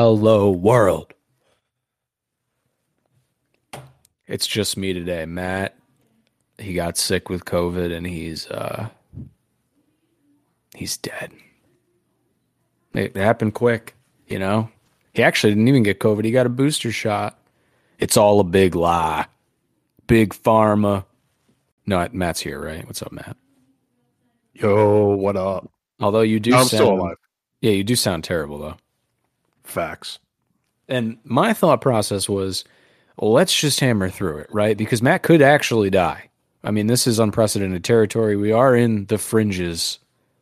Hello, world. It's just me today. Matt, he got sick with COVID and he's uh he's dead. It happened quick, you know? He actually didn't even get COVID. He got a booster shot. It's all a big lie. Big pharma. No, Matt's here, right? What's up, Matt? Yo, what up? Although you do I'm sound, still alive. Yeah, you do sound terrible though. Facts. And my thought process was, well, let's just hammer through it, right? Because Matt could actually die. I mean, this is unprecedented territory. We are in the fringes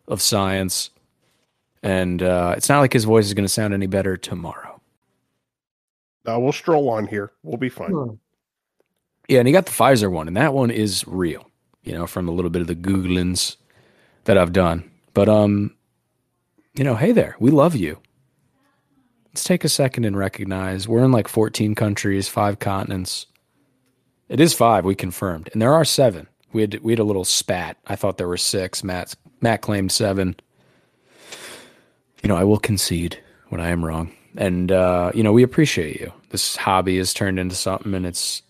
of science. And uh, it's not like his voice is going to sound any better tomorrow. Uh, we'll stroll on here. We'll be fine. Yeah, and he got the Pfizer one, and that one is real, you know, from a little bit of the Googlings that I've done. But, um, you know, hey there, we love you. Let's take a second and recognize we're in like 14 countries, five continents. It is five, we confirmed. And there are seven. We had we had a little spat. I thought there were six. Matt Matt claimed seven. You know, I will concede when I am wrong. And uh, you know, we appreciate you. This hobby has turned into something and it's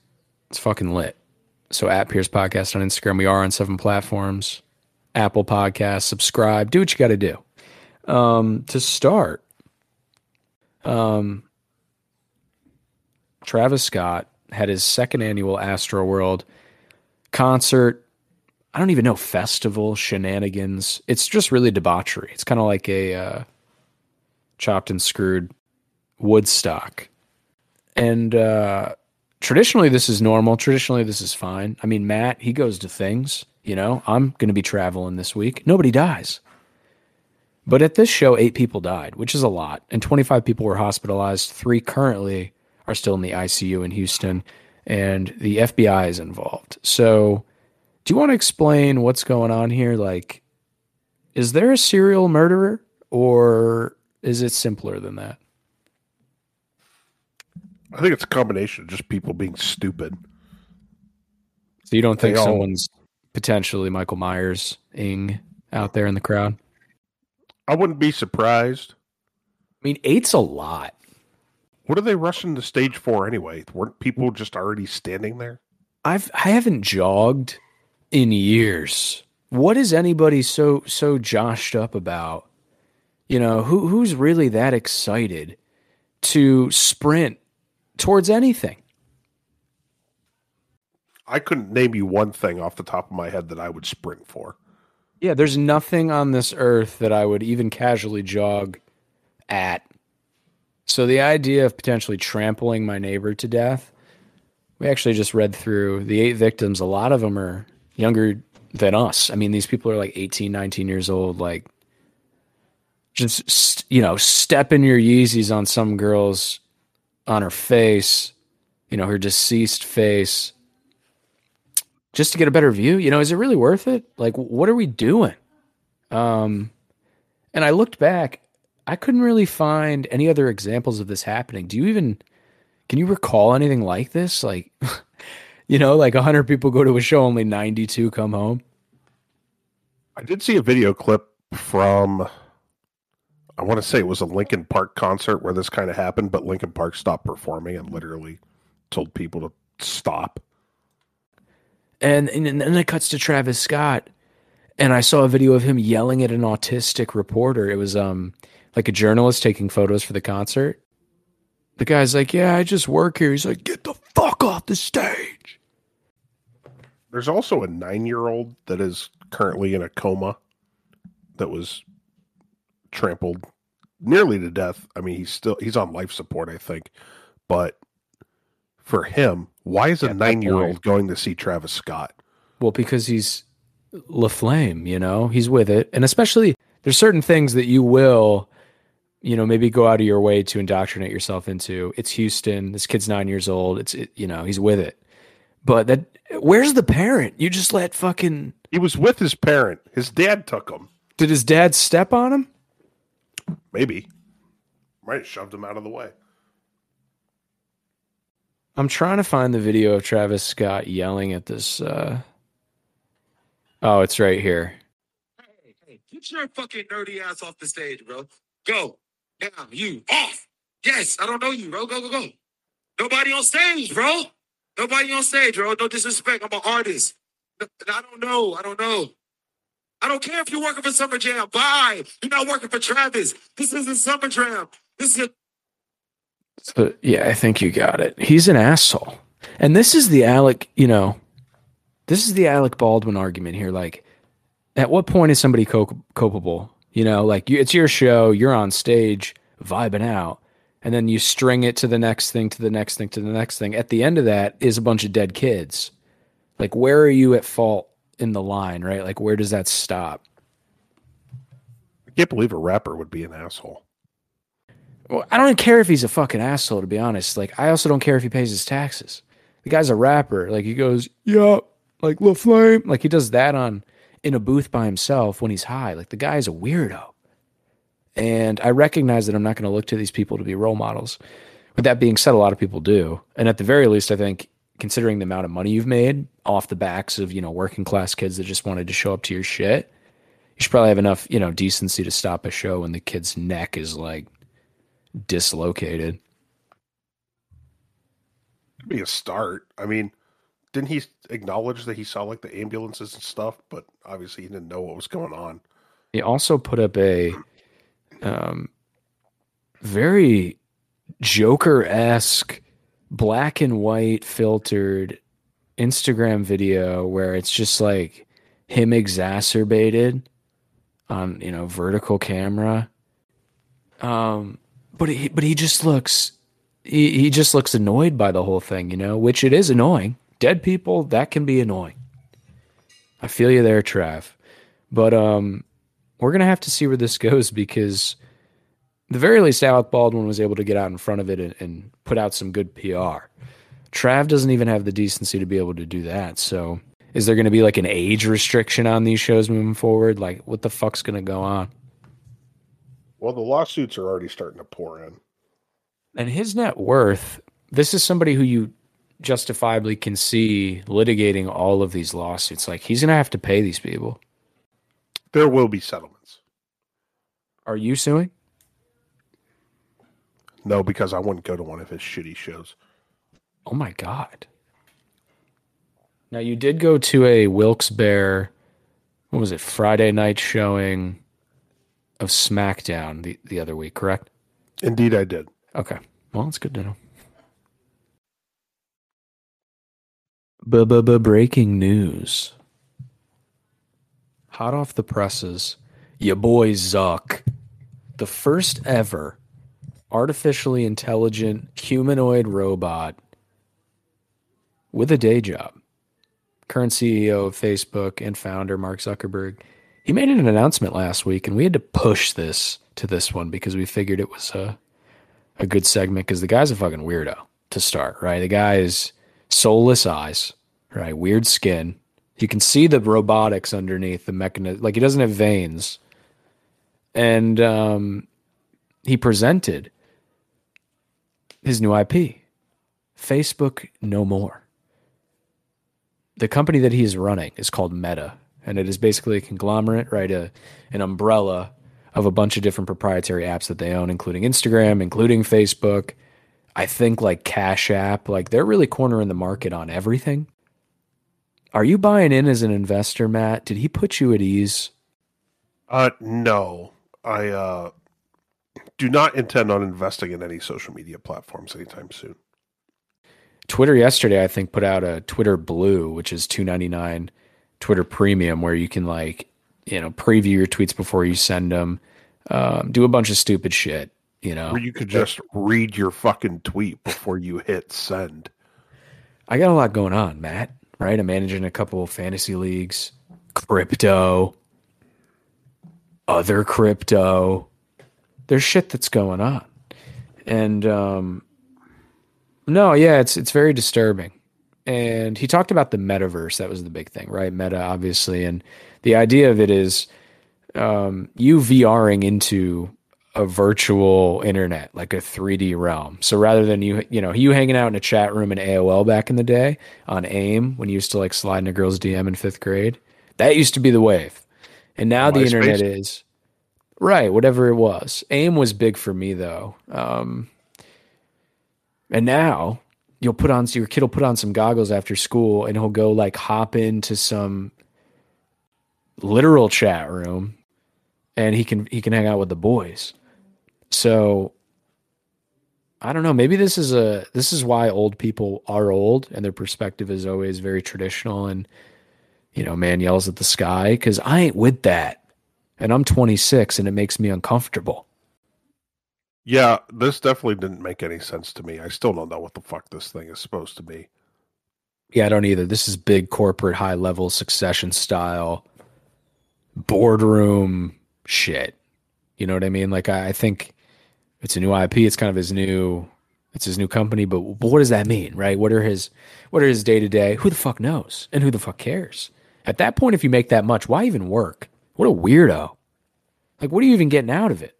it's fucking lit. So at Pierce Podcast on Instagram, we are on seven platforms. Apple Podcast, subscribe, do what you gotta do. Um, to start, um, Travis Scott had his second annual Astro World concert. I don't even know festival shenanigans. It's just really debauchery. It's kind of like a uh, chopped and screwed Woodstock. And uh, traditionally, this is normal. Traditionally, this is fine. I mean, Matt, he goes to things. You know, I'm going to be traveling this week. Nobody dies. But at this show, eight people died, which is a lot, and 25 people were hospitalized. Three currently are still in the ICU in Houston, and the FBI is involved. So, do you want to explain what's going on here? Like, is there a serial murderer, or is it simpler than that? I think it's a combination of just people being stupid. So, you don't think They all- someone's potentially Michael Myers ing out there in the crowd? I wouldn't be surprised. I mean, eight's a lot. What are they rushing the stage for anyway? Weren't people just already standing there? I've I haven't jogged in years. What is anybody so so joshed up about? You know, who who's really that excited to sprint towards anything? I couldn't name you one thing off the top of my head that I would sprint for. Yeah, there's nothing on this earth that I would even casually jog at. So the idea of potentially trampling my neighbor to death, we actually just read through the eight victims. A lot of them are younger than us. I mean, these people are like 18, 19 years old, like just, st- you know, stepping your Yeezys on some girl's, on her face, you know, her deceased face just to get a better view. You know, is it really worth it? Like, what are we doing? Um, and I looked back, I couldn't really find any other examples of this happening. Do you even can you recall anything like this? Like, you know, like hundred people go to a show, only ninety two come home. I did see a video clip from I want to say it was a Linkin Park concert where this kind of happened, but Linkin Park stopped performing and literally told people to stop. And and, and then it cuts to Travis Scott, and I saw a video of him yelling at an autistic reporter. It was um like a journalist taking photos for the concert. The guy's like, "Yeah, I just work here." He's like, "Get the fuck off the stage." There's also a nine year old that is currently in a coma that was trampled nearly to death. I mean, he's still he's on life support, I think. But for him, why is a Yeah, nine year old going to see Travis Scott? Well, because he's LaFlame, you know, he's with it. And especially there's certain things that you will, you know, maybe go out of your way to indoctrinate yourself into. It's Houston. This kid's nine years old. It's, it, you know, he's with it. But that, where's the parent? You just let fucking, He was with his parent. His dad took him. did his dad step on him? Maybe. Right. shoved him out of the way. I'm trying to find the video of Travis Scott yelling at this. Uh... Oh, it's right here. Hey, hey, get your fucking nerdy ass off the stage, bro. Go. Now, you off. Yes, I don't know you, bro. Go, go, go. Nobody on stage, bro. Nobody on stage, bro. No disrespect. I'm an artist. I don't know. I don't know. I don't care if you're working for Summer Jam. Bye. You're not working for Travis. This isn't Summer Jam. This is. So, yeah, I think you got it. He's an asshole. And this is the Alec, you know, this is the Alec Baldwin argument here. Like, at what point is somebody co- culpable? You know, like you, it's your show, you're on stage vibing out, and then you string it to the next thing, to the next thing, to the next thing. At the end of that is a bunch of dead kids. Like, where are you at fault in the line, right? Like, where does that stop? I can't believe a rapper would be an asshole. Well, I don't care if he's a fucking asshole, to be honest. Like, I also don't care if he pays his taxes. The guy's a rapper. Like, he goes, yeah, like La Flame. Like, he does that on in a booth by himself when he's high. Like, the guy's a weirdo. And I recognize that I'm not going to look to these people to be role models. With that being said, a lot of people do. And at the very least, I think considering the amount of money you've made off the backs of, you know, working class kids that just wanted to show up to your shit, you should probably have enough, you know, decency to stop a show when the kid's neck is like dislocated. It'd be a start. I mean, didn't he acknowledge that he saw like the ambulances and stuff, but obviously he didn't know what was going on. He also put up a um, very Joker esque black and white filtered Instagram video where it's just like him exacerbated on you know vertical camera. Um, but he but he just looks he he just looks annoyed by the whole thing, you know, which it is annoying. Dead people that can be annoying. I feel you there, Trav. But um, we're gonna have to see where this goes because the very least Alec Baldwin was able to get out in front of it and, and put out some good PR. Trav doesn't even have the decency to be able to do that. So is there to be like an age restriction on these shows moving forward? Like what the fuck's to go on? Well, the lawsuits are already starting to pour in. And his net worth, this is somebody who you justifiably can see litigating all of these lawsuits. Like he's going to have to pay these people. There will be settlements. Are you suing? No, because I wouldn't go to one of his shitty shows. Oh my god. Now you did go to a Wilkes Barre what was it, Friday night showing of SmackDown the, the other week, correct? Indeed I did. Okay. Well, it's good to know. Breaking news. Hot off the presses, your boy Zuck, the first ever artificially intelligent humanoid robot with a day job. Current CEO of Facebook and founder Mark Zuckerberg. He made an announcement last week, and we had to push this to this one because we figured it was a a good segment because the guy's a fucking weirdo to start, right? The guy is soulless eyes, right? Weird skin. You can see the robotics underneath the mechanism. Like he doesn't have veins. And um, he presented his new IP Facebook No More. The company that he is running is called Meta, and it is basically a conglomerate, right? A, an umbrella of a bunch of different proprietary apps that they own, including Instagram, including Facebook. I think like Cash App, like they're really cornering the market on everything. Are you buying in as an investor, Matt? Did he put you at ease? Uh no. I uh do not intend on investing in any social media platforms anytime soon. Twitter yesterday, I think, put out a Twitter Blue, which is two ninety nine Twitter Premium, where you can like you know preview your tweets before you send them, um, do a bunch of stupid shit. You know, Where you could just read your fucking tweet before you hit send. I got a lot going on, Matt. Right, I'm managing a couple of fantasy leagues, crypto, other crypto. There's shit that's going on, and um, no, yeah, it's it's very disturbing. And he talked about the metaverse. That was the big thing, right? Meta, obviously, and the idea of it is um, you VRing into a virtual internet, like a 3D realm. So rather than you, you know, you hanging out in a chat room in AOL back in the day on AIM when you used to like slide in a girl's DM in fifth grade, that used to be the wave. And now the MySpace? internet is right, whatever it was. AIM was big for me though. Um, And now you'll put on your kid will put on some goggles after school and he'll go like hop into some literal chat room and he can he can hang out with the boys. So I don't know, maybe this is a this is why old people are old and their perspective is always very traditional and you know, man yells at the sky cuz I ain't with that. And I'm 26 and it makes me uncomfortable. Yeah, this definitely didn't make any sense to me. I still don't know what the fuck this thing is supposed to be. Yeah, I don't either. This is big corporate high level succession style boardroom shit. You know what I mean? Like I, I think it's a new IP. It's kind of his new it's his new company, but, but what does that mean, right? What are his what are his day to day? Who the fuck knows? And who the fuck cares? At that point, if you make that much, why even work? What a weirdo. Like, what are you even getting out of it?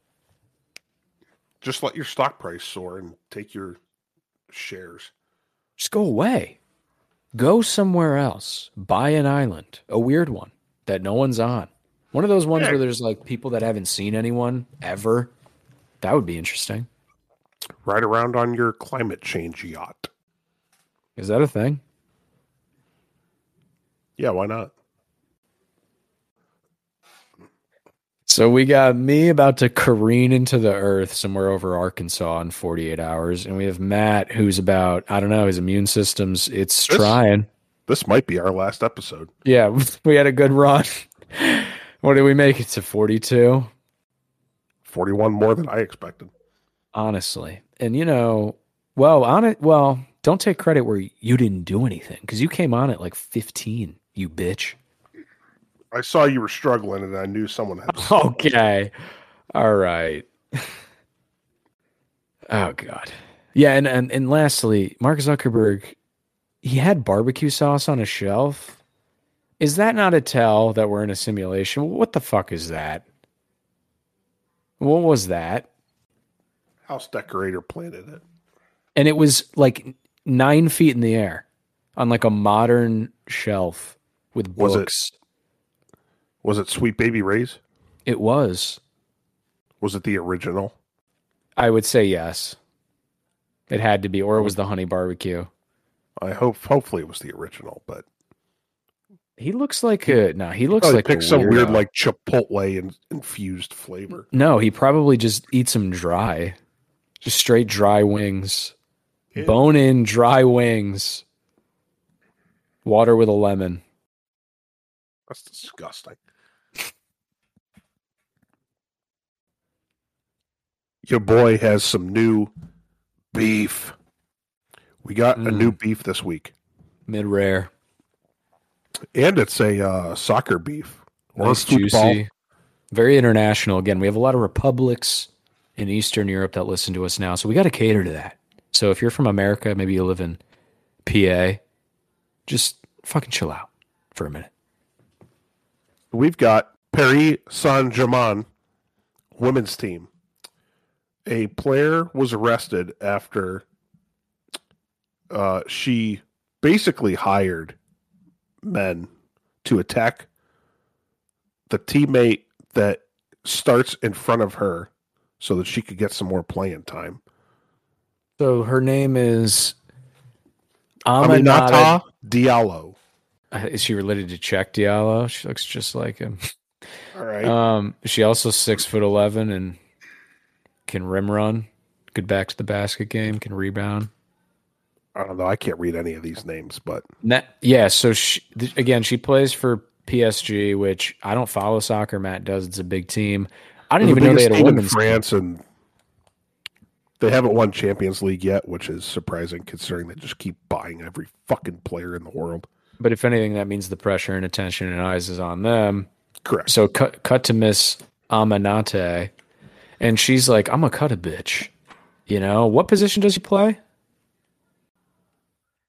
Just let your stock price soar and take your shares. Just go away. Go somewhere else. Buy an island, a weird one that no one's on. One of those ones Yeah. where there's like people that haven't seen anyone ever. That would be interesting. Ride around on your climate change yacht. Is that a thing? Yeah, why not? So we got me about to careen into the earth somewhere over Arkansas in 48 hours. And we have Matt, who's about, I don't know, his immune system's, it's This- trying. This might be our last episode. Yeah, we had a good run. what did we make it to 42? 41 more than I expected. Honestly. And you know, well, on it, well, don't take credit where you didn't do anything because you came on at like 15, you bitch. I saw you were struggling and I knew someone had Okay. All right. oh God. Yeah, and, and and lastly, Mark Zuckerberg, he had barbecue sauce on a shelf. Is that not a tell that we're in a simulation? What the fuck is that? What was that? house decorator planted it. And it was like nine feet in the air on like a modern shelf with Was it- books. Was it Sweet Baby Ray's? it was. Was it the original? I would say yes. It had to be, or it was the honey barbecue. I hope hopefully it was the original, but He looks like a no. He looks like picked a some weird like chipotle and infused flavor. No, he probably just eats them dry, just straight dry wings, Yeah. bone in dry wings, water with a lemon. That's disgusting. Your boy has some new beef. We got a Mm. new beef this week, Mid rare, and it's a uh, soccer beef or nice, football. juicy, very international. Again, we have a lot of republics in Eastern Europe that listen to us now, so we got to cater to that. So if you're from America, maybe you live in PA, just fucking chill out for a minute. We've got Paris Saint Germain women's team. A player was arrested after uh, she basically hired men to attack the teammate that starts in front of her so that she could get some more playing time. So her name is Aminata. Diallo. Uh, Is she related to Cheick Diallo? She looks just like him. All right. Um, she also six foot eleven and can rim run, good back to the basket game, can rebound. I don't know. I can't read any of these names, but yeah, so she, th- again, she plays for PSG, which I don't follow soccer. Matt does. It's a big team. I didn't the even know they had a team in women's team. France, and they haven't won Champions League yet, which is surprising considering they just keep buying every fucking player in the world. But if anything, that means the pressure and attention and eyes is on them. Correct. So cut cut to Miss Aminate, and she's like, "I'm gonna cut a bitch." You know what position does he play?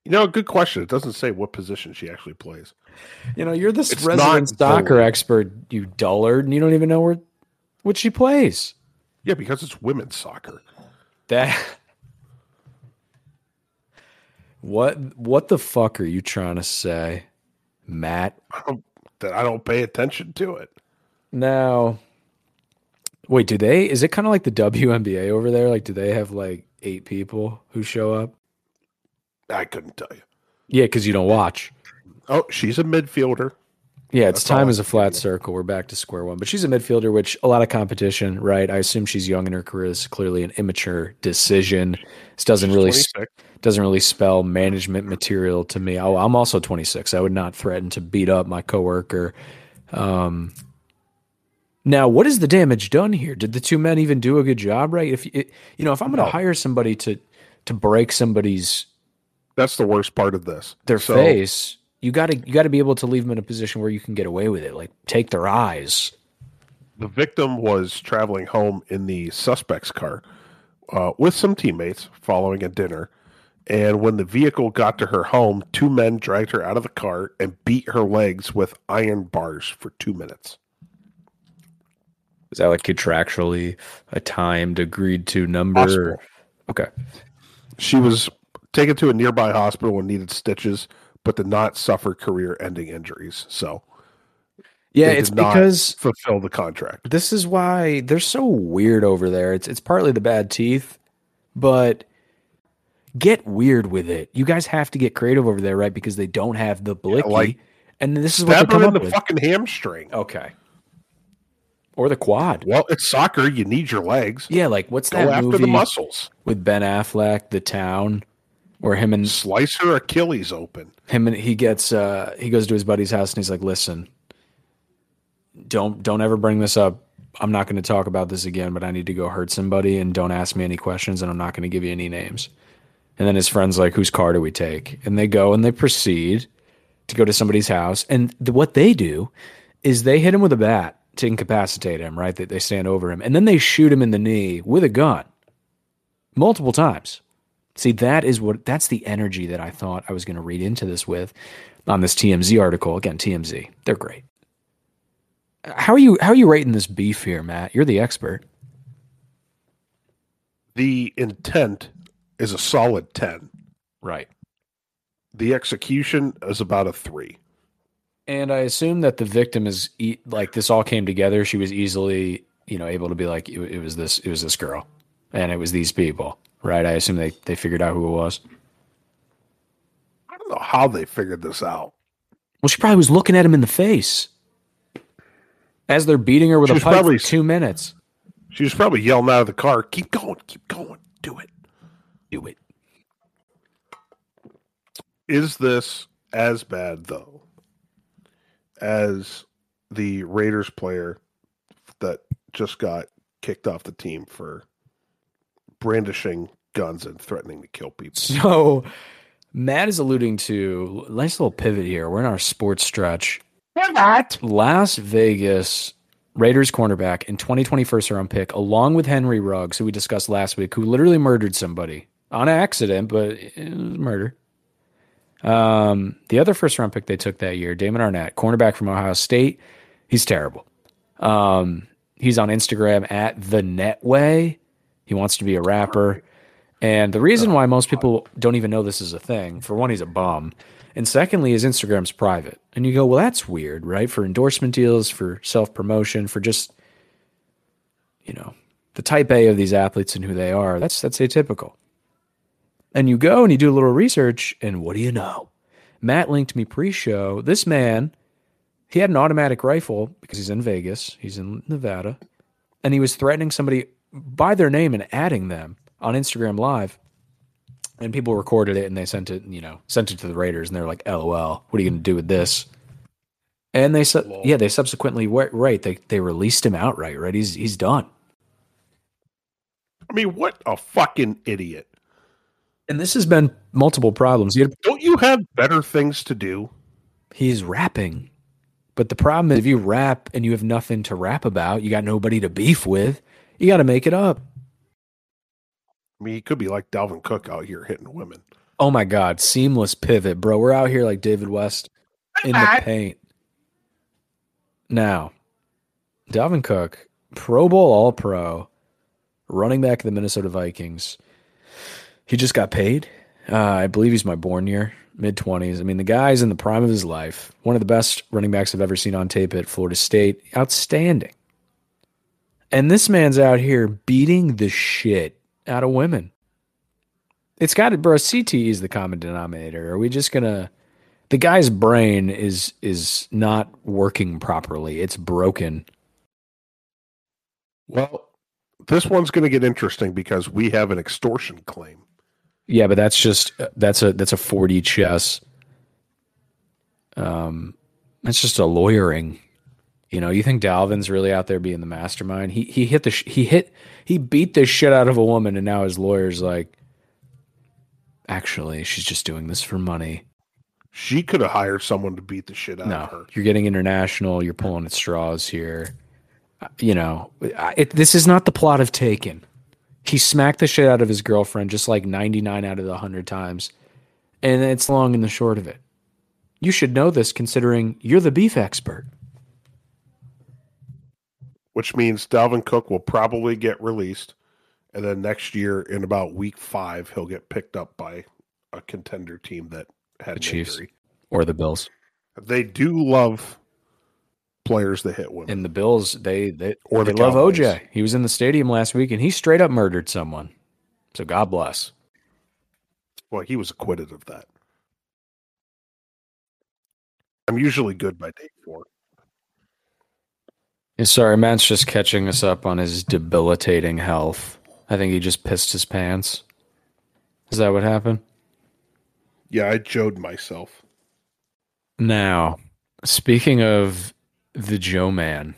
You know, good question. It doesn't say what position she actually plays. You know, you're this it's resident soccer expert, you dullard, and you don't even know where what she plays. Yeah, because it's women's soccer. That what what the fuck are you trying to say, Matt? I don't, that I don't pay attention to it. Now, wait, do they? Is it kind of like the WNBA over there? Like, do they have like eight people who show up. I couldn't tell you. Yeah, because you don't watch. Oh, she's a midfielder. Yeah, it's That's time I as a flat circle. We're back to square one. But she's a midfielder, which a lot of competition, right? I assume she's young in her career. This is clearly an immature decision. This doesn't She's really 26. doesn't really spell management material to me. Oh, I'm also 26. I would not threaten to beat up my coworker. Um, now, what is the damage done here? Did the two men even do a good job? Right? If you you know, if I'm going to No. hire somebody to to break somebody's That's the worst part of this. their So, face, you got to you got to be able to leave them in a position where you can get away with it. Like take their eyes. The victim was traveling home in the suspect's car uh, with some teammates following a dinner. And when the vehicle got to her home, two men dragged her out of the car and beat her legs with iron bars for two minutes. Is that like contractually a timed, agreed to number? Possible. Okay. She was taken to a nearby hospital and needed stitches, but did not suffer career ending injuries. So Yeah, it's because fulfill the contract. this is why they're so weird over there. It's it's partly the bad teeth, but get weird with it. You guys have to get creative over there, right? Because they don't have the blicky, like, and this is what they come in up the with. fucking hamstring. Okay. Or the quad. Well, it's soccer. You need your legs. Yeah, like what's Go that after movie the muscles. with Ben Affleck, The Town, where him and Slice her Achilles open. him and he gets uh he goes to his buddy's house and he's like, "Listen, don't don't ever bring this up. I'm not going to talk about this again, but I need to go hurt somebody and don't ask me any questions and I'm not going to give you any names." And then his friend's like, "Whose car do we take?" And they go and they proceed to go to somebody's house and th- what they do is they hit him with a bat to incapacitate him, right? They, they stand over him and then they shoot him in the knee with a gun multiple times. See, that is what that's the energy that I thought I was going to read into this with on this TMZ article. Again, TMZ, they're great. How are you how are you rating this beef here, Matt? You're the expert. The intent is a solid 10. Right. The execution is about a 3. And I assume that the victim is e- like this all came together. She was easily, you know, able to be like it, it was this it was this girl and it was these people, right? I assume they they figured out who it was. I don't know how they figured this out. Well, she probably was looking at him in the face as they're beating her with She a pipe probably- for two minutes. She was probably yelling out of the car, keep going, keep going, do it. Do it. Is this as bad, though, as the Raiders player that just got kicked off the team for brandishing guns and threatening to kill people? So Matt is alluding to nice little pivot here. We're in our sports stretch. Las Vegas Raiders cornerback and 2020 first round pick, along with Henry Ruggs, who we discussed last week, who literally murdered somebody on accident, but it was murder. Um, the other first round pick they took that year, Damon Arnette, cornerback from Ohio State. He's terrible. Um, he's on Instagram at the Netway. He wants to be a rapper. And the reason why most people don't even know this is a thing, for one, he's a bum. And secondly, his Instagram's private. And you go, well, that's weird, right? For endorsement deals, for self promotion, for just, you know, the type A of these athletes and who they are. That's that's atypical. And you go and you do a little research, and what do you know? Matt linked me pre-show. This man, he had an automatic rifle because he's in Vegas, he's in Nevada, and he was threatening somebody by their name and adding them on Instagram Live. And people recorded it and they sent it, you know, sent it to the Raiders, and they're like, "LOL, what are you going to do with this?" And they said, Lol. "Yeah, they subsequently, right? They they released him outright. Right? He's he's done." I mean, what a fucking idiot. And this has been multiple problems. Had, Don't you have better things to do? he's rapping, but the problem is if you rap and you have nothing to rap about, you got nobody to beef with. You got to make it up. I mean, he could be like Dalvin Cook out here hitting women. Oh my God, seamless pivot, bro. We're out here like David West in the ah. paint. Now, Dalvin Cook, Pro Bowl All Pro, running back of the Minnesota Vikings. He just got paid. Uh, I believe he's my born year, mid 20s. I mean, the guy's in the prime of his life. One of the best running backs I've ever seen on tape at Florida State. Outstanding. And this man's out here beating the shit out of women. It's got to, bro. CTE is the common denominator. Are we just gonna? The guy's brain is is not working properly. It's broken. Well, this one's going to get interesting because we have an extortion claim. Yeah, but that's just that's a that's a forty chess. Um, that's just a lawyering. You know, you think Dalvin's really out there being the mastermind? He he hit the sh- he hit he beat the shit out of a woman, and now his lawyer's like, actually, she's just doing this for money. She could have hired someone to beat the shit out of her. you're getting international. You're pulling at straws here. Uh, You know, it, this is not the plot of Taken. He smacked the shit out of his girlfriend just like 99 out of the 100 times. And it's long and the short of it. You should know this considering you're the beef expert. which means Dalvin Cook will probably get released, and then next year in about week five he'll get picked up by a contender team that had The Chiefs. injury. Or the Bills. They do love players that hit women. And the Bills, they they, Or they the love Cowboys. OJ. He was in the stadium last week and he straight up murdered someone. So God bless. well, he was acquitted of that. I'm usually good by day four. Sorry, Matt's just catching us up on his debilitating health. I think he just pissed his pants. Is that what happened? Yeah, I jode myself. Now, speaking of the Joe Man,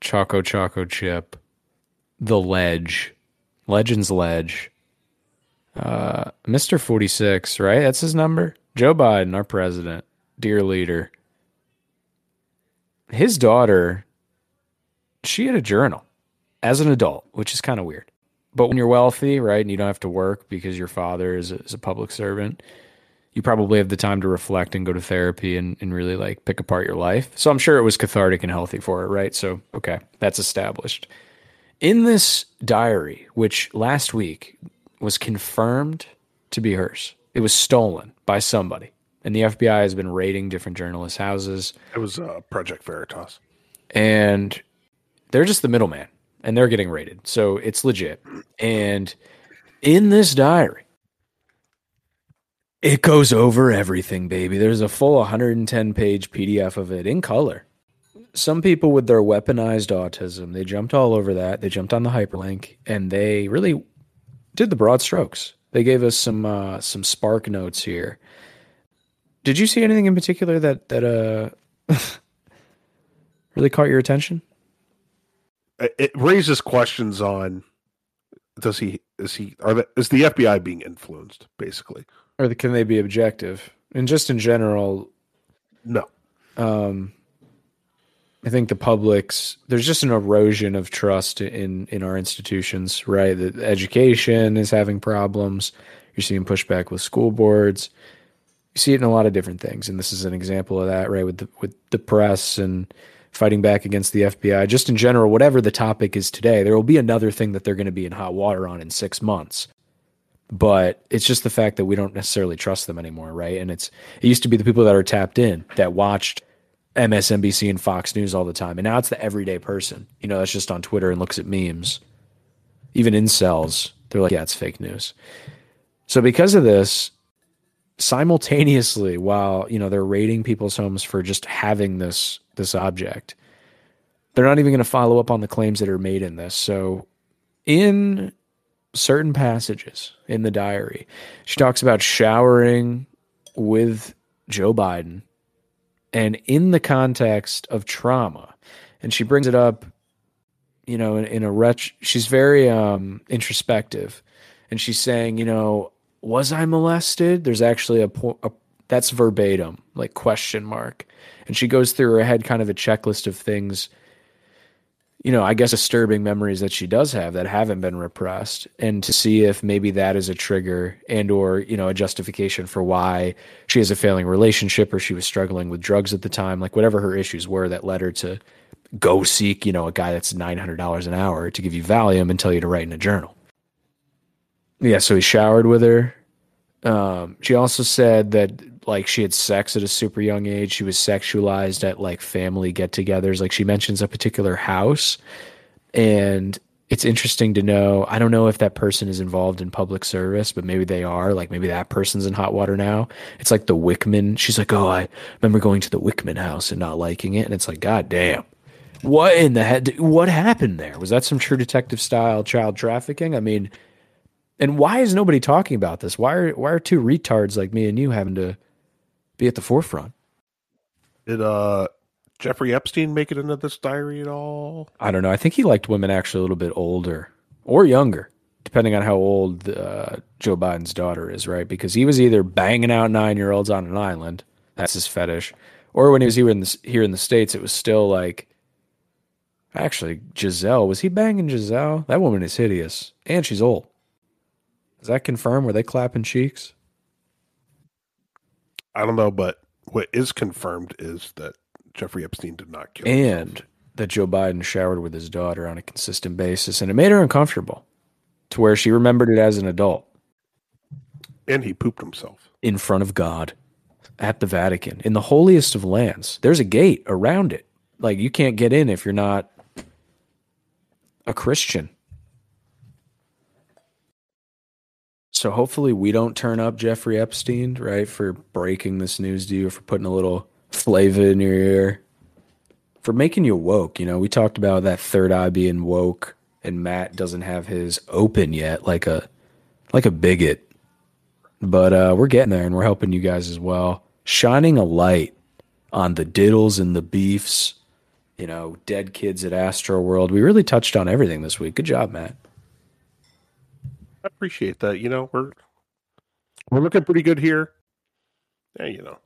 Choco Choco Chip, the Ledge, Legends Ledge, uh, Mr. 46, right? That's his number. Joe Biden, our president, dear leader. His daughter, she had a journal as an adult, which is kind of weird. But when you're wealthy, right, and you don't have to work because your father is a, is a public servant, you probably have the time to reflect and go to therapy and, and really like pick apart your life. So I'm sure it was cathartic and healthy for her, right? So, okay, that's established. In this diary, which last week was confirmed to be hers, it was stolen by somebody. And the FBI has been raiding different journalists' houses It was uh, Project Veritas. and they're just the middleman and they're getting raided. So it's legit. And in this diary, it goes over everything, baby. There's a full 110 page PDF of it in color. Some people with their weaponized autism, they jumped all over that. They jumped on the hyperlink and they really did the broad strokes. They gave us some uh, some spark notes here. Did you see anything in particular that that uh really caught your attention? It- raises questions on does he is he are the, is the FBI being influenced basically? Or can they be objective? And just in general, No. um, I think the public's there's just an erosion of trust in in our institutions, right? The education is having problems. You're seeing pushback with school boards. You see it in a lot of different things, and this is an example of that, right? With the with the press and fighting back against the FBI. Just in general, whatever the topic is today, there will be another thing that they're going to be in hot water on in six months. But it's just the fact that we don't necessarily trust them anymore, right? And it's it used to be the people that are tapped in that watched MSNBC and Fox News all the time. And now it's the everyday person, you know, that's just on Twitter and looks at memes. Even incels, they're like, yeah, it's fake news. So because of this, simultaneously, while you know they're raiding people's homes for just having this this object, they're not even going to follow up on the claims that are made in this. So in certain passages in the diary, she talks about showering with Joe Biden and in the context of trauma. And she brings it up you know in, in a retch she's very um introspective. And she's saying you know was i molested? There's actually a, a that's verbatim like question mark. And she goes through her head kind of a checklist of things you know i guess disturbing memories that she does have that haven't been repressed and to see if maybe that is a trigger and or you know a justification for why she has a failing relationship or she was struggling with drugs at the time like whatever her issues were that led her to go seek you know a guy that's $900 an hour to give you valium and tell you to write in a journal. Yeah so he showered with her. Um, she also said that like she had sex at a super young age. She was sexualized at like family get-togethers. Like she mentions a particular house, and it's interesting to know. I don't know if that person is involved in public service, but maybe they are. Like maybe that person's in hot water now. It's like the Wickman. She's like, oh, I remember going to the Wickman house and not liking it, and it's like, god damn, what in the head? What happened there? Was that some True Detective style child trafficking? I mean, and why is nobody talking about this? Why are why are two retards like me and you having to be at the forefront? Did uh Jeffrey Epstein make it into this diary at all? I don't know. I think he liked women actually a little bit older or younger, depending on how old uh, Joe Biden's daughter is, right? Because he was either banging out nine year olds on an island, that's his fetish, or when he was here in the, here in the states, it was still like. Actually, Gisele was he banging Gisele? That woman is hideous, and she's old. Is that confirmed? Were they clapping cheeks? I don't know, but what is confirmed is that Jeffrey Epstein did not kill and himself. that Joe Biden showered with his daughter on a consistent basis, and it made her uncomfortable to where she remembered it as an adult And he pooped himself. in front of God at the Vatican in the holiest of lands. There's a gate around it. Like you can't get in if you're not a Christian. So hopefully we don't turn up Jeffrey Epstein, right, for breaking this news to you, for putting a little flavor in your ear, for making you woke. You know, we talked about that third eye being woke, and Matt doesn't have his open yet, like a like a bigot. But uh, we're getting there, and we're helping you guys as well, shining a light on the diddles and the beefs. You know, dead kids at Astro World. We really touched on everything this week. Good job, Matt. I appreciate that. You know, we're we're looking pretty good here. Yeah, you know.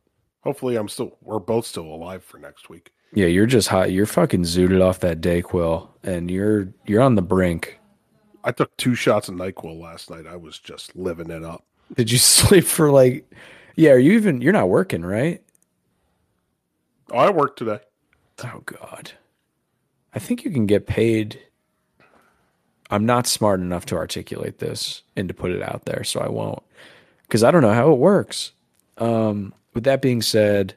Hopefully I'm still we're both still alive for next week. Yeah, you're just hot. You're fucking zooted off that Dayquil, and you're you're on the brink. I took two shots of NyQuil last night. I was just living it up. Did you sleep for like? Yeah, are you even? You're not working, right? Oh, I worked today. Oh God, I think you can get paid. I'm not smart enough to articulate this and to put it out there, so I won't, because I don't know how it works. Um, with that being said,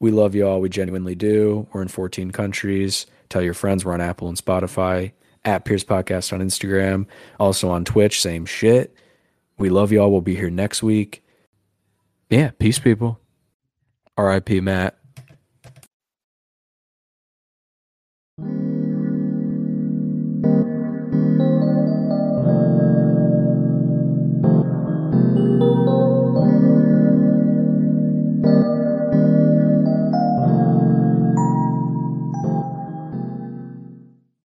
we love you all. We genuinely do. We're in 14 countries. Tell your friends. We're on Apple and Spotify. At Pierce Podcast on Instagram. Also on Twitch. Same shit. We love you all. We'll be here next week. Yeah. Peace, people. R.I.P. Matt.